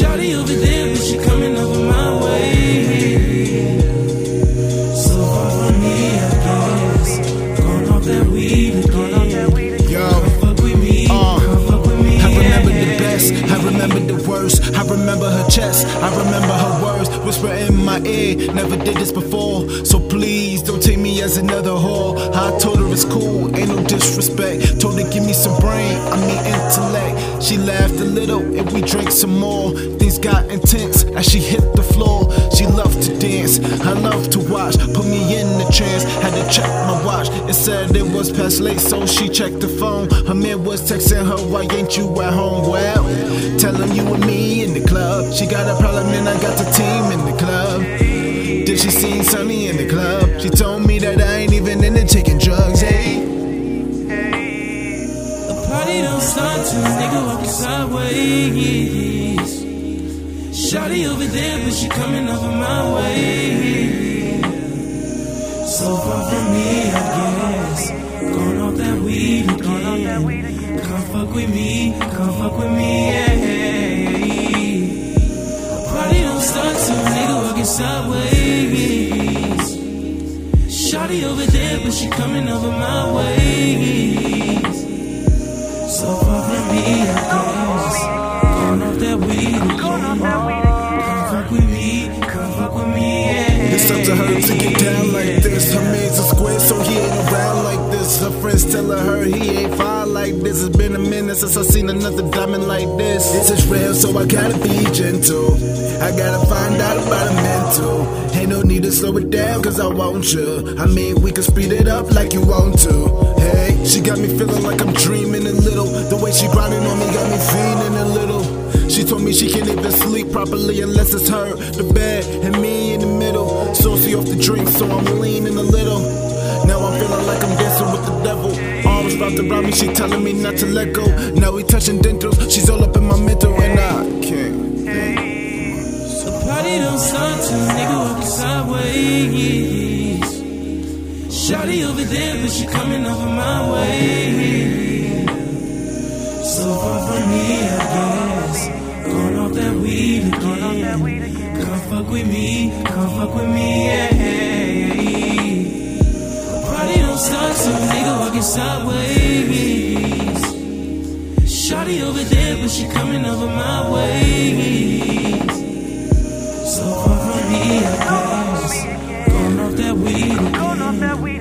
Shawty over there, but she coming over my way. So far from me, I guess. Gone off that weed again. Yo, fuck with me. Uh. I remember the best. I remember the worst. I remember her chest. I remember her words. Whisper in my ear. Never did this before. So please as another whore. I told her it's cool, ain't no disrespect. Told her give me some brain, I mean intellect. She laughed a little and we drank some more. Things got intense as she hit the floor. She loved to dance, I love to watch. Put me in the trance, had to check my watch. It said it was past late, so she checked the phone. Her man was texting her, why ain't you at home? Well, tell him you and me in the club. She got a problem and I got the team in the club. Did she seen Sunny in the club? She told me that I ain't even into taking drugs. Hey. The party don't start till nigga walking sideways. Shotty over there, but she coming over my way. So far from me, I guess. Going off that weed again. Come fuck with me, come fuck with me, yeah. Party don't start till nigga walking sideways. Shotty over there, but she coming over my way. Since I seen another diamond like this. This is real, so I gotta be gentle. I gotta find out about a mental. Ain't no need to slow it down, cause I want you. I mean, we can speed it up like you want to. Hey, she got me feeling like I'm dreaming a little. The way she grinding on me got me feeling a little. She told me she can't even sleep properly unless it's her, the bed, and me in the middle. Saucy off the drink, so I'm leaning a little. Now I'm feeling like I'm dancing with the devil. Arms wrapped around me, she telling me not to let go. Now we touching dentals, she's all up in my mental, and I can't. The party don't start till nigga walking sideways. Shotty over there, but she coming over my way. So far from me, I guess. Going off that weed again. Come fuck with me, come fuck with me, yeah. Party don't start till nigga walking sideways. Shotty over there, but she coming over my way. So far from I guess. Going off that weed again.